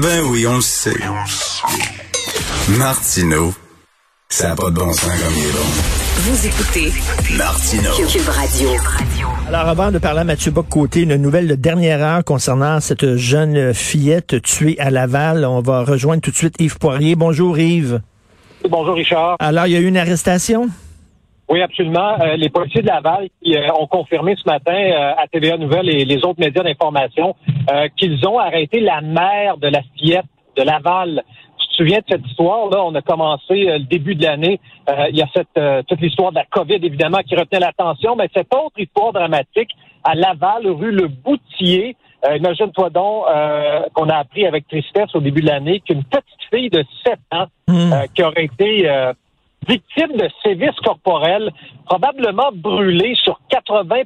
Ben oui, on le sait. Martineau, ça n'a pas de bon sens comme il est bon. Vous écoutez Martineau. Cube Radio. Alors, avant de parler à Mathieu Bock-Côté, une nouvelle de dernière heure concernant cette jeune fillette tuée à Laval. On va rejoindre tout de suite Yves Poirier. Bonjour Yves. Bonjour Richard. Alors, il y a eu une arrestation? Oui, absolument. Euh, les policiers de Laval qui euh, ont confirmé ce matin euh, à TVA Nouvelle et les autres médias d'information qu'ils ont arrêté la mère de la fillette de Laval. Tu te souviens de cette histoire? Là On a commencé le début de l'année. il y a cette toute l'histoire de la COVID évidemment qui retenait l'attention, mais cette autre histoire dramatique à Laval, rue Le Boutier. Imagine-toi donc qu'on a appris avec tristesse au début de l'année qu'une petite fille de 7 ans Hmm. qui aurait été victime de sévices corporels, probablement brûlée sur 80%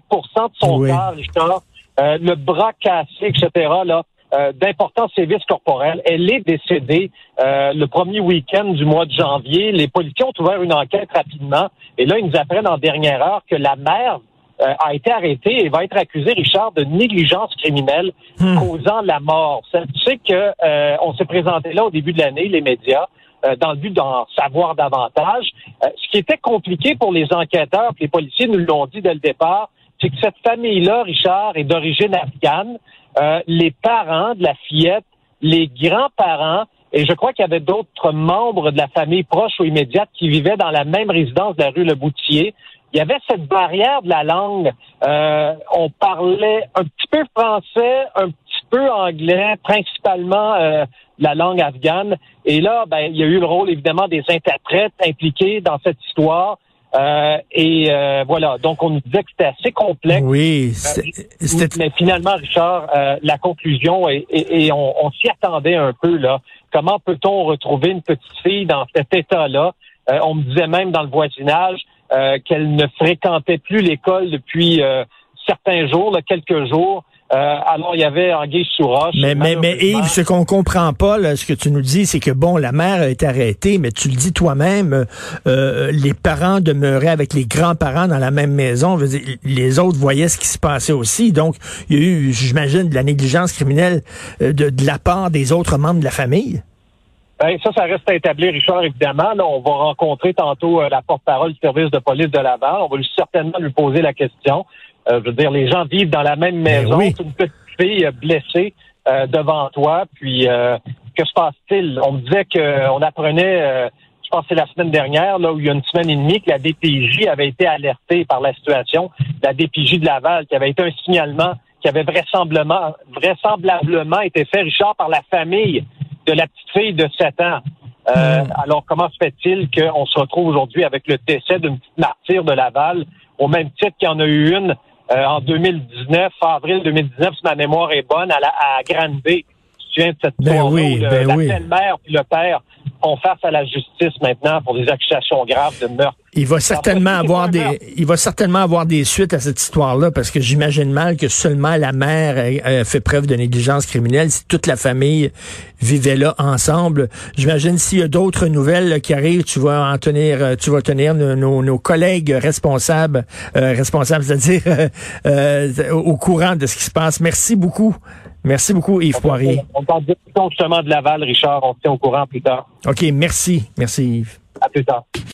de son Oui. corps, Richard, euh, le bras cassé, etc., là, euh, d'importants sévices corporels. Elle est décédée euh, le premier week-end du mois de janvier. Les policiers ont ouvert une enquête rapidement. Et là, ils nous apprennent en dernière heure que la mère euh, a été arrêtée et va être accusée, Richard, de négligence criminelle causant la mort. Ça, tu sais que euh, on s'est présenté là au début de l'année, les médias, euh, dans le but d'en savoir davantage. Euh, ce qui était compliqué pour les enquêteurs, les policiers nous l'ont dit dès le départ, c'est que cette famille-là, Richard, est d'origine afghane. Euh, les parents de la fillette, les grands-parents, et je crois qu'il y avait d'autres membres de la famille proche ou immédiate qui vivaient dans la même résidence de la rue Le Boutier. Il y avait cette barrière de la langue. Euh, on parlait un petit peu français, un petit peu anglais, principalement euh, la langue afghane. Et là, ben, il y a eu le rôle évidemment des interprètes impliqués dans cette histoire. Euh, et euh, voilà, donc on nous disait que c'était assez complexe. Oui, c'est- c'était... Mais finalement, Richard, euh, la conclusion, et, et, et on, on s'y attendait un peu, là. Comment peut-on retrouver une petite fille dans cet état-là? Euh, on me disait même dans le voisinage euh, qu'elle ne fréquentait plus l'école depuis euh, certains jours, là, quelques jours. Euh, alors, il y avait Anguille sous roche. Mais, mais, mais Yves, ce qu'on comprend pas, là, ce que tu nous dis, c'est que bon, la mère a été arrêtée, mais tu le dis toi-même, euh, les parents demeuraient avec les grands-parents dans la même maison. Je veux dire, les autres voyaient ce qui se passait aussi. Donc, il y a eu, j'imagine, de la négligence criminelle euh, de, de la part des autres membres de la famille. Ben, ça, ça reste à établir, Richard, évidemment. Là, on va rencontrer tantôt euh, la porte-parole du service de police de Laval. On va lui, certainement lui poser la question. Euh, je veux dire, les gens vivent dans la même Ben maison. oui. Une petite fille euh, blessée euh, devant toi. Puis, euh, que se passe-t-il? On me disait qu'on apprenait, euh, je pense que c'est la semaine dernière, là, où il y a une semaine et demie, que la DPJ avait été alertée par la situation. La DPJ de Laval, qui avait été un signalement qui avait vraisemblablement, vraisemblablement été fait, Richard, par la famille de la petite fille de 7 ans. Euh, Alors, comment se fait-il qu'on se retrouve aujourd'hui avec le décès d'une petite martyre de Laval, au même titre qu'il y en a eu une en 2019, avril 2019, si ma mémoire est bonne, à, la, à. Tu te souviens de cette Ben oui, où ben la oui. belle-mère et le père font face à la justice maintenant pour des accusations graves de meurtre. Il va certainement c'est avoir des, il va certainement avoir des suites à cette histoire-là parce que j'imagine mal que seulement la mère ait- ait fait preuve de négligence criminelle. Si toute la famille vivait là ensemble, j'imagine s'il y a d'autres nouvelles là, qui arrivent, tu vas en tenir, euh, tu vas tenir nos, nos- nos collègues responsables, euh, responsables, c'est-à-dire euh, euh, au courant de ce qui se passe. Merci beaucoup, merci beaucoup Yves Poirier. On parle justement de Laval, Richard. On se tient au courant plus tard. Ok, merci, merci Yves. À plus tard.